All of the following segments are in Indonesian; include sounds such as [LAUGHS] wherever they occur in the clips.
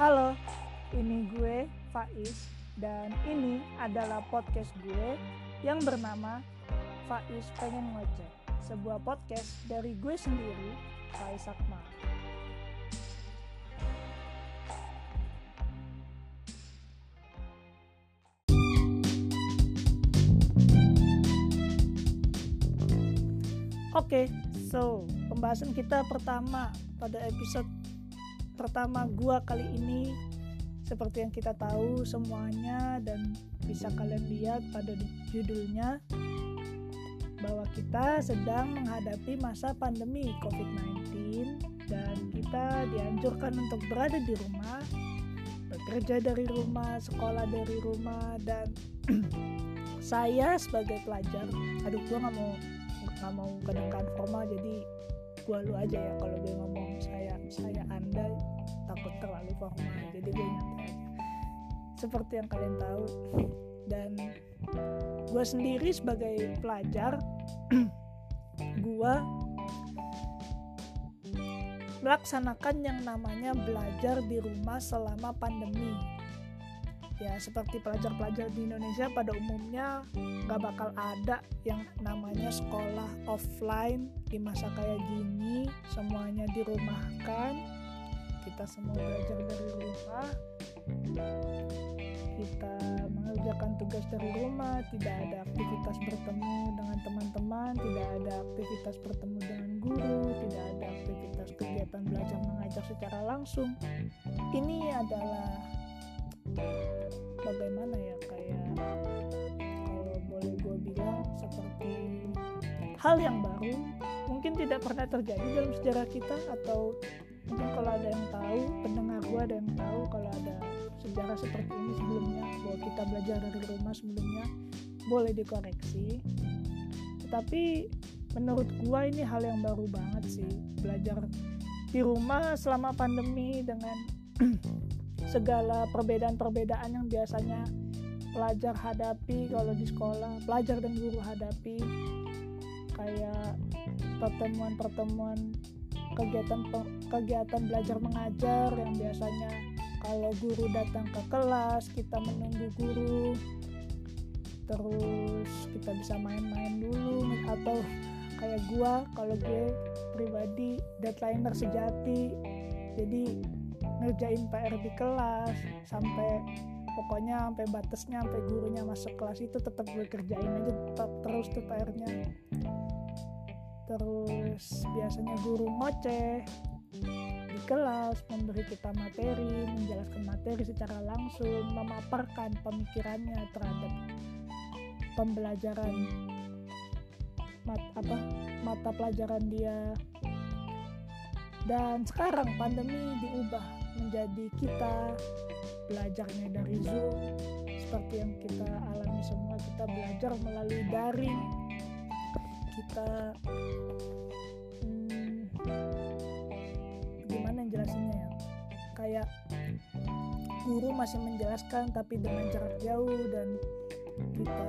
Halo, ini gue Faiz dan ini adalah podcast gue yang bernama Faiz Pengen Ngoceh. Sebuah podcast dari gue sendiri, Faiz Akmal. Oke, so pembahasan kita pertama pada episode pertama gua kali ini. Seperti yang kita tahu semuanya dan bisa kalian lihat pada judulnya bahwa kita sedang menghadapi masa pandemi COVID-19 dan kita dianjurkan untuk berada di rumah, bekerja dari rumah, sekolah dari rumah dan [CLEARS THROAT] saya sebagai pelajar, aduh gua nggak mau nggak mau kedengaran formal jadi gue lu aja ya kalau gue ngomong saya saya anda terlalu formal jadi gue nyantai seperti yang kalian tahu dan gue sendiri sebagai pelajar [CLEARS THROAT] gue melaksanakan yang namanya belajar di rumah selama pandemi. Ya seperti pelajar-pelajar di Indonesia pada umumnya nggak bakal ada yang namanya sekolah offline di masa kayak gini semuanya dirumahkan kita semua belajar dari rumah. Kita mengerjakan tugas dari rumah tidak ada aktivitas bertemu dengan teman-teman tidak ada aktivitas bertemu dengan guru tidak ada aktivitas kegiatan belajar mengajar secara langsung. Ini adalah bagaimana ya kayak kalau boleh gue bilang seperti hal yang baru mungkin tidak pernah terjadi dalam sejarah kita atau mungkin kalau ada yang tahu pendengar gue ada yang tahu kalau ada sejarah seperti ini sebelumnya bahwa kita belajar dari rumah sebelumnya boleh dikoreksi. Tetapi menurut gue ini hal yang baru banget sih belajar di rumah selama pandemi dengan [CLEARS THROAT] segala perbedaan-perbedaan yang biasanya pelajar hadapi kalau di sekolah, pelajar dan guru hadapi. Kayak pertemuan-pertemuan kegiatan kegiatan belajar mengajar yang biasanya kalau guru datang ke kelas kita menunggu guru. Terus kita bisa main-main dulu atau kayak gua kalau gue pribadi deadlineer sejati. Jadi ngerjain PR di kelas sampai pokoknya sampai batasnya sampai gurunya masuk kelas itu tetap gue kerjain aja tetap terus tuh PR-nya terus biasanya guru ngoceh di kelas memberi kita materi menjelaskan materi secara langsung memaparkan pemikirannya terhadap pembelajaran mat, apa mata pelajaran dia. Dan sekarang pandemi diubah menjadi kita belajarnya dari Zoom. Seperti yang kita alami semua kita belajar melalui daring kita hmm, gimana jelasinnya ya? Kayak guru masih menjelaskan tapi dengan jarak jauh dan kita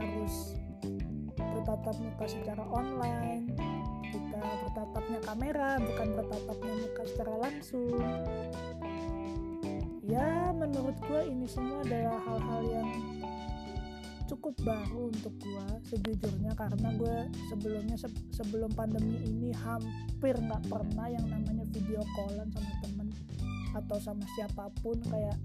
harus bertatap muka secara online. Kita bertatapnya kamera bukan bertatapnya muka secara langsung. Ya menurut gue ini semua adalah hal-hal yang cukup baru untuk gue sejujurnya karena gue sebelumnya se sebelum pandemi ini hampir nggak pernah yang namanya video callan sama temen atau sama siapa pun. Kayak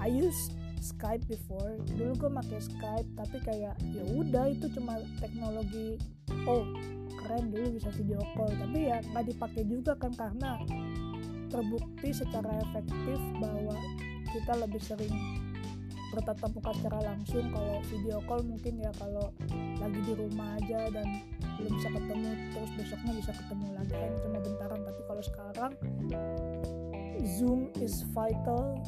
I use Skype before. Dulu gue pakai Skype tapi kayak ya udah itu cuma teknologi oh keren dulu bisa video call. Tapi ya nggak dipakai juga kan karena terbukti secara efektif bahwa kita lebih sering bertatap muka secara langsung kalau video call mungkin ya kalau lagi di rumah aja dan belum bisa ketemu terus besoknya bisa ketemu lagi kan cuma bentaran. Tapi kalau sekarang Zoom is vital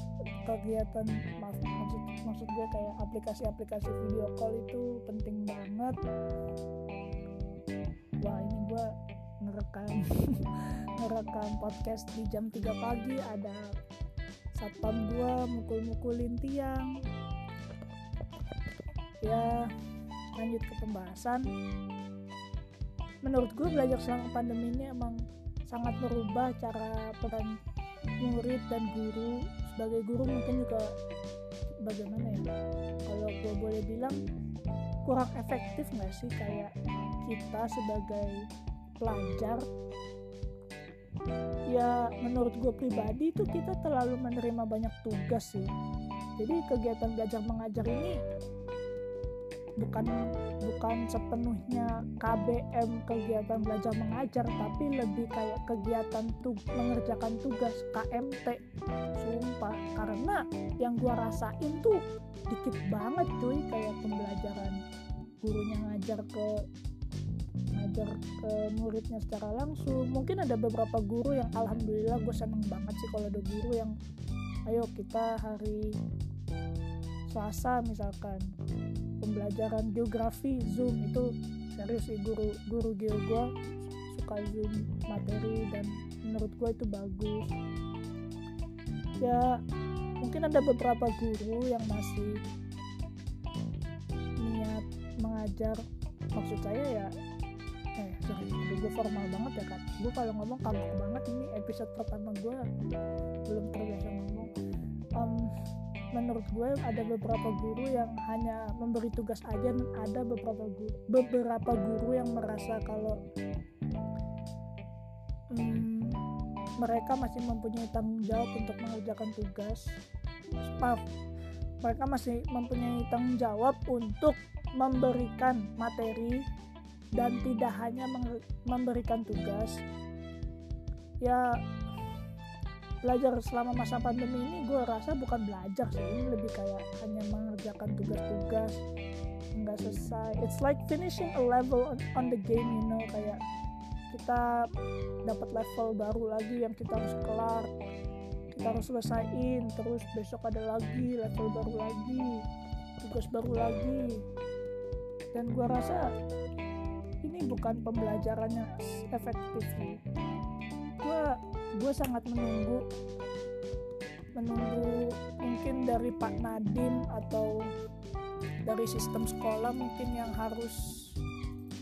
kegiatan. Maaf, maksud maksud gue kayak aplikasi-aplikasi video call itu penting banget. Wah ini gue ngerekam [LAUGHS] ngerekam podcast di jam 3 pagi. Ada satpam gue mukul-mukulin tiang. Ya lanjut ke pembahasan. Menurut gue belajar selama pandemi ini emang sangat merubah cara peran murid dan guru. Sebagai guru mungkin juga bagaimana ya? Kalau gue boleh bilang kurang efektif nggak sih kayak kita sebagai pelajar ya menurut gue pribadi itu kita terlalu menerima banyak tugas sih. Jadi kegiatan belajar mengajar ini bukan bukan sepenuhnya KBM kegiatan belajar mengajar tapi lebih kayak kegiatan tug mengerjakan tugas KMT sumpah karena yang gua rasain tuh dikit banget cuy kayak pembelajaran gurunya ngajar ke ngajar ke muridnya secara langsung. Mungkin ada beberapa guru yang alhamdulillah gue seneng banget sih kalau ada guru yang ayo kita hari Selasa misalkan pembelajaran geografi Zoom. Itu serius sih guru guru geo gue suka Zoom materi dan menurut gue itu bagus. Ya mungkin ada beberapa guru yang masih niat mengajar maksud saya ya sorry gue formal banget ya kan gue kalau ngomong kamu banget ini episode pertama gue belum terbiasa ngomong. Um, menurut gue ada beberapa guru yang hanya memberi tugas aja. Dan ada beberapa guru beberapa guru yang merasa kalau hmm, mereka masih mempunyai tanggung jawab untuk mengerjakan tugas. Maaf mereka masih mempunyai tanggung jawab untuk memberikan materi dan tidak hanya memberikan tugas. Ya belajar selama masa pandemi ini gue rasa bukan belajar sih ini lebih kayak hanya mengerjakan tugas-tugas. Nggak selesai. It's like finishing a level on, on the game you know kayak kita dapat level baru lagi yang kita harus kelar kita harus selesaiin terus besok ada lagi level baru lagi tugas baru lagi. Dan gue rasa ini bukan pembelajaran yang efektif gue gue sangat menunggu menunggu mungkin dari Pak Nadim atau dari sistem sekolah mungkin yang harus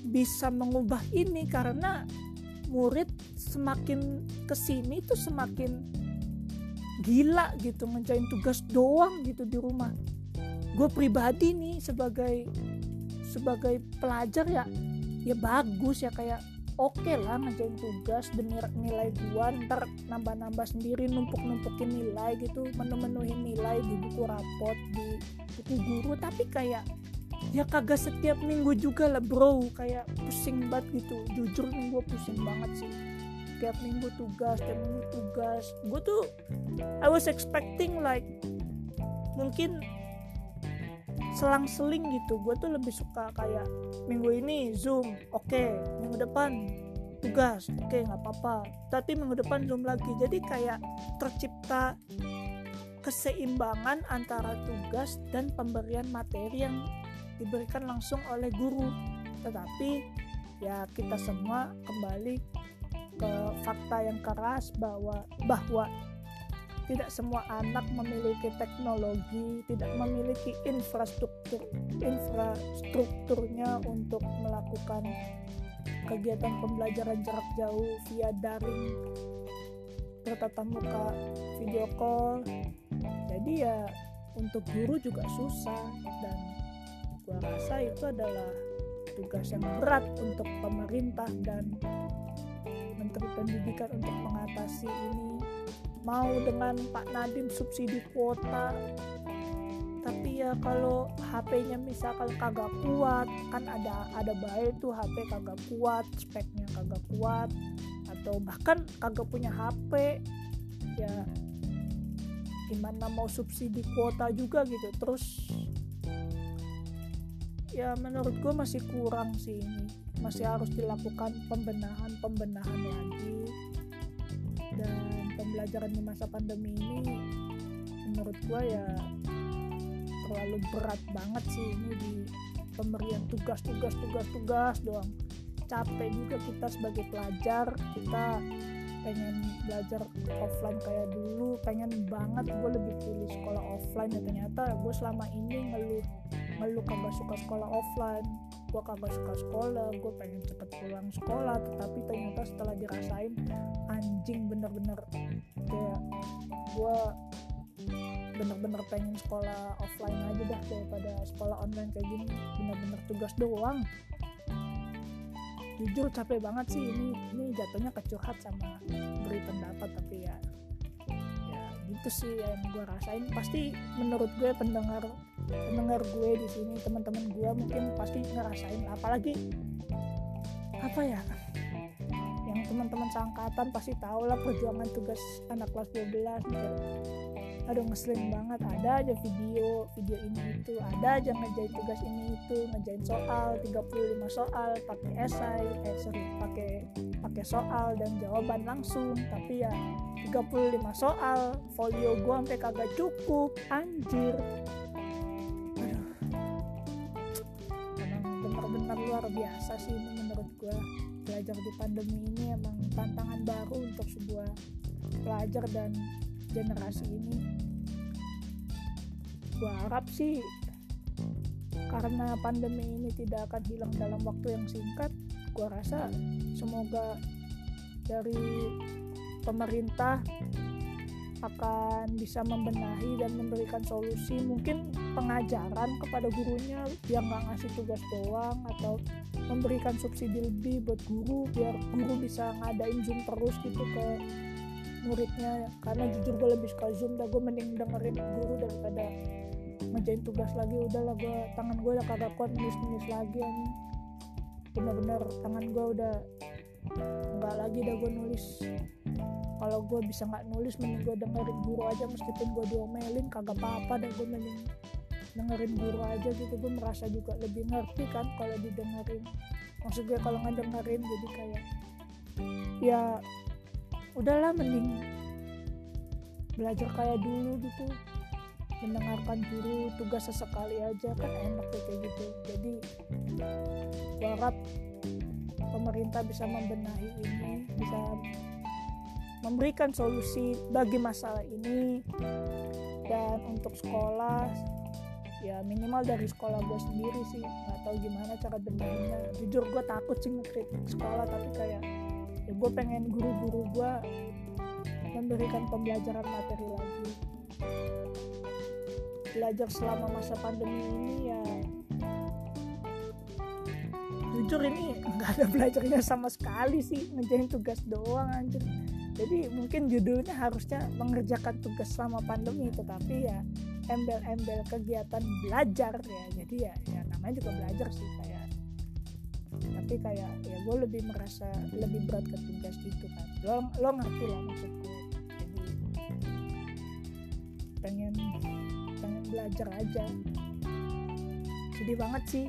bisa mengubah ini karena murid semakin ke sini tuh semakin gila gitu ngejain tugas doang gitu di rumah. Gue pribadi nih sebagai sebagai pelajar ya ya bagus ya kayak oke okay lah ngerjain tugas demi nilai gua ntar nambah-nambah sendiri numpuk-numpukin nilai gitu menu-menuhin nilai di buku rapot di buku guru. Tapi kayak ya kagak setiap minggu juga lah bro. Kayak pusing banget gitu. Jujur nih gue pusing banget sih. Tiap minggu tugas tiap minggu tugas. Gue tuh I was expecting like mungkin selang-seling gitu. Gue tuh lebih suka kayak minggu ini zoom oke okay. minggu depan tugas oke okay, nggak apa-apa. Tapi minggu depan zoom lagi. Jadi kayak tercipta keseimbangan antara tugas dan pemberian materi yang diberikan langsung oleh guru. Tetapi ya kita semua kembali ke fakta yang keras bahwa bahwa tidak semua anak memiliki teknologi, tidak memiliki infrastruktur infrastrukturnya untuk melakukan kegiatan pembelajaran jarak jauh via daring bertatap muka video call. Jadi ya untuk guru juga susah dan gua rasa itu adalah tugas yang berat untuk pemerintah dan menteri pendidikan untuk mengatasi ini mau dengan Pak Nadiem subsidi kuota. Tapi ya kalau HP-nya misalkan kagak kuat kan ada ada baik tuh HP kagak kuat speknya kagak kuat atau bahkan kagak punya HP ya gimana mau subsidi kuota juga gitu. Terus ya menurut gue masih kurang sih ini. Masih harus dilakukan pembenahan pembenahan lagi pembelajaran di masa pandemi ini menurut gue ya terlalu berat banget sih ini di pemberian tugas tugas tugas tugas doang. Capek juga kita sebagai pelajar kita pengen belajar offline kayak dulu pengen banget gue lebih pilih sekolah offline. Ya ternyata gue selama ini ngeluh ngeluh kagak suka sekolah offline gue kagak suka sekolah gue pengen cepet pulang sekolah. Tetapi ternyata setelah dirasain anjing bener-bener kayak gue bener-bener pengen sekolah offline aja dah daripada sekolah online kayak gini. Bener-bener tugas doang. Jujur capek banget sih. Ini ini jatuhnya kecurhat sama beri pendapat tapi ya ya gitu sih yang gue rasain. Pasti menurut gue pendengar pendengar gue di sini teman-teman gue mungkin pasti ngerasain apalagi apa ya yang teman-teman seangkatan pasti tahu lah perjuangan tugas anak kelas 12 gitu. Aduh ngeselin banget. Ada aja video video ini itu. Ada aja ngejain tugas ini itu ngejain soal 35 soal pakai esai eh sorry pakai pakai soal dan jawaban langsung. Tapi ya 35 soal folio gua sampai kagak cukup anjir biasa sih ini menurut gua. Belajar di pandemi ini emang tantangan baru untuk sebuah pelajar dan generasi ini. Gue harap sih karena pandemi ini tidak akan hilang dalam waktu yang singkat gue rasa semoga dari pemerintah akan bisa membenahi dan memberikan solusi mungkin pengajaran kepada gurunya yang nggak ngasih tugas doang atau memberikan subsidi lebih buat guru biar guru bisa ngadain zoom terus gitu ke muridnya. Karena jujur gue lebih suka zoom dah gue mending dengerin guru daripada ngejain tugas lagi. Udahlah gue tangan gue udah kagak kuat nulis nulis lagi ini bener-bener tangan gue udah nggak lagi dah gue nulis kalau gue bisa nggak nulis mending gue dengerin guru aja meskipun gue diomelin kagak apa-apa dah gue mending dengerin guru aja gitu. Gue merasa juga lebih ngerti kan kalau didengerin. Maksud gue kalau nggak dengerin jadi kayak ya udahlah mending belajar kayak dulu gitu. Mendengarkan guru tugas sesekali aja kan enak tuh kayak gitu. Jadi gue harap pemerintah bisa membenahi ini bisa memberikan solusi bagi masalah ini. Dan untuk sekolah ya minimal dari sekolah gue sendiri sih. Nggak tahu gimana cara benahinya jujur gue takut sih ngekritik sekolah tapi kayak ya gue pengen guru-guru gue memberikan pembelajaran materi lagi. Belajar selama masa pandemi ini ya jujur ini nggak ada belajarnya sama sekali sih. Ngejain tugas doang anjir jadi mungkin judulnya harusnya mengerjakan tugas selama pandemi tetapi ya embel-embel kegiatan belajar ya. Jadi ya, ya namanya juga belajar sih kayak tapi kayak ya gue lebih merasa lebih berat ke tugas gitu kan. Lo lo ngerti lah maksudku. Jadi pengen pengen belajar aja. Sedih banget sih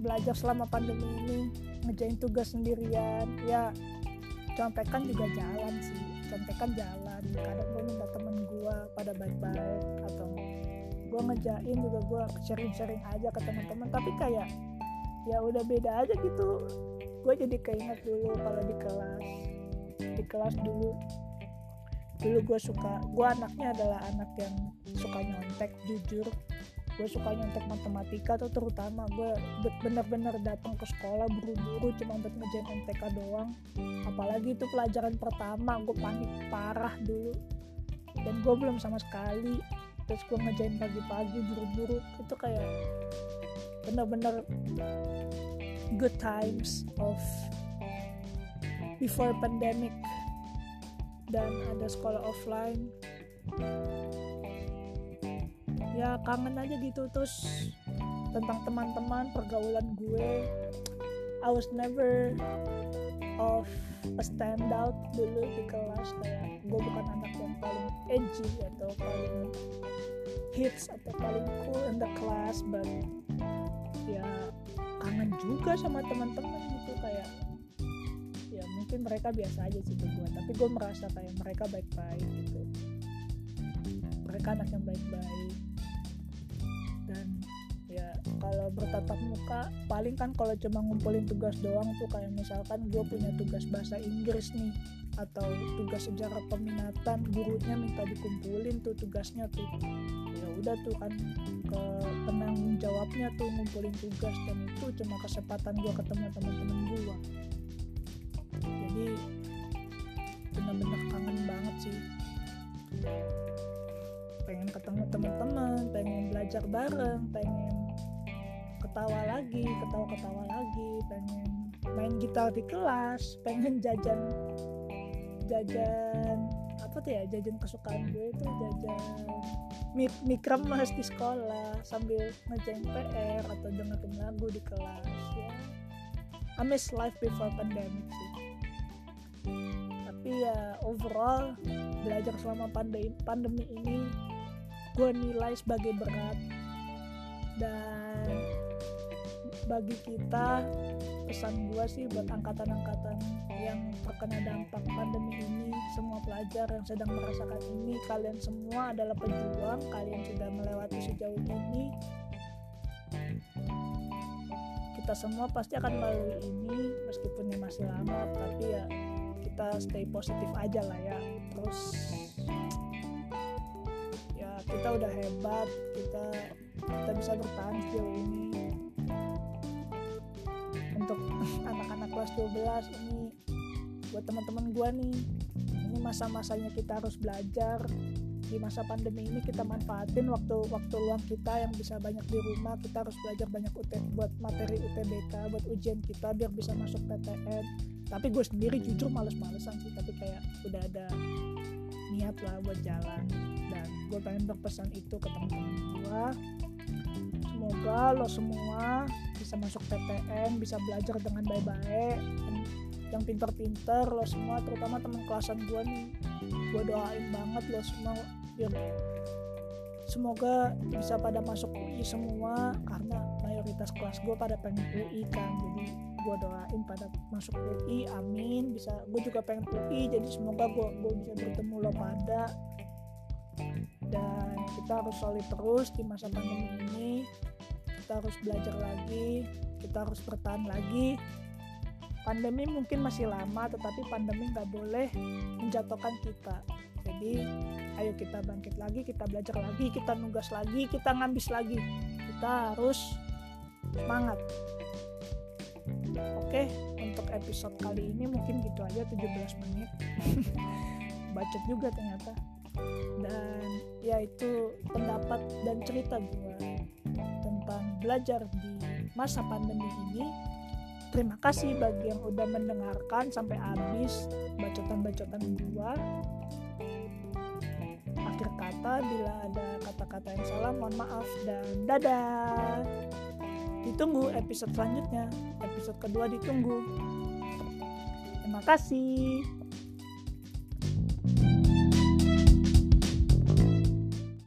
belajar selama pandemi ini ngejain tugas sendirian. Ya contekan juga jalan sih. Contekan jalan. Kadang gue minta temen gue pada baik-baik atau gue ngejain juga gue sharing-sharing aja ke teman-teman tapi kayak ya udah beda aja gitu. Gue jadi keinget dulu kalau di kelas. Di kelas dulu dulu gue suka gue anaknya adalah anak yang suka nyontek jujur gue suka nyontek matematika tuh terutama. Gue bener-bener datang ke sekolah buru-buru cuma buat ngejain MTK doang. Apalagi itu pelajaran pertama gue panik parah dulu. Dan gue belum sama sekali. Terus gue ngejain pagi-pagi buru-buru. Itu kayak bener-bener good times of before pandemic. Dan ada sekolah offline ya kangen aja gitu terus tentang teman-teman pergaulan gue. I was never of a standout dulu di kelas. Kayak gue bukan anak yang paling edgy atau paling hits atau paling cool in the class but ya kangen juga sama teman-teman gitu kayak ya mungkin mereka biasa aja sih gue tapi gue merasa kayak mereka baik-baik gitu. Mereka anak yang baik-baik kalau bertatap muka paling kan kalau cuma ngumpulin tugas doang tuh kayak misalkan gue punya tugas bahasa Inggris nih atau tugas sejarah peminatan gurunya minta dikumpulin tuh tugasnya tuh. Ya udah tuh kan ke penanggung jawabnya tuh ngumpulin tugas dan itu cuma kesempatan gue ketemu teman-teman gue jadi bener-bener kangen banget sih. Pengen ketemu teman-teman pengen belajar bareng pengen ketawa lagi ketawa-ketawa lagi pengen main gitar di kelas pengen jajan jajan apa tuh ya jajan kesukaan gue itu jajan mie kremes di sekolah sambil ngerjain PR atau dengerin lagu di kelas ya. I miss life before pandemic sih. Tapi ya overall belajar selama pandemi pandemi ini gue nilai sebagai berat. Dan bagi kita pesan gue sih buat angkatan-angkatan yang terkena dampak pandemi ini semua pelajar yang sedang merasakan ini kalian semua adalah pejuang kalian sudah melewati sejauh ini. Kita semua pasti akan melalui ini meskipun ini masih lama tapi ya kita stay positif aja lah ya. Terus ya kita udah hebat kita kita bisa bertahan sejauh ini anak-anak kelas 12 ini buat teman-teman gue nih. Ini masa-masanya kita harus belajar. Di masa pandemi ini kita manfaatin waktu waktu luang kita yang bisa banyak di rumah. Kita harus belajar banyak UT, buat materi UTBK buat ujian kita biar bisa masuk PTN tapi gue sendiri jujur males-malesan sih tapi kayak udah ada niat lah buat jalan. Dan gue pengen berpesan itu ke teman-teman gue semoga lo semua bisa masuk PTN bisa belajar dengan baik-baik. Yang pinter-pinter lo semua terutama teman kelasan gue nih. Gue doain banget lo semua biar semoga bisa pada masuk UI semua karena mayoritas kelas gue pada pengen UI kan. Jadi gue doain pada masuk UI amin. Bisa gue juga pengen UI jadi semoga gue gue bisa bertemu lo pada kita harus solid terus di masa pandemi ini. Kita harus belajar lagi kita harus bertahan lagi. Pandemi mungkin masih lama tetapi pandemi nggak boleh menjatuhkan kita. Jadi ayo kita bangkit lagi kita belajar lagi kita nugas lagi kita ngambis lagi. Kita harus semangat. Oke untuk episode kali ini mungkin gitu aja 17 menit. [LAUGHS] Bacot juga ternyata. Dan ya itu pendapat dan cerita gue tentang belajar di masa pandemi ini. Terima kasih bagi yang udah mendengarkan sampai habis bacotan-bacotan gua. Akhir kata bila ada kata-kata yang salah mohon maaf dan dadah. Ditunggu episode selanjutnya. Episode kedua ditunggu. Terima kasih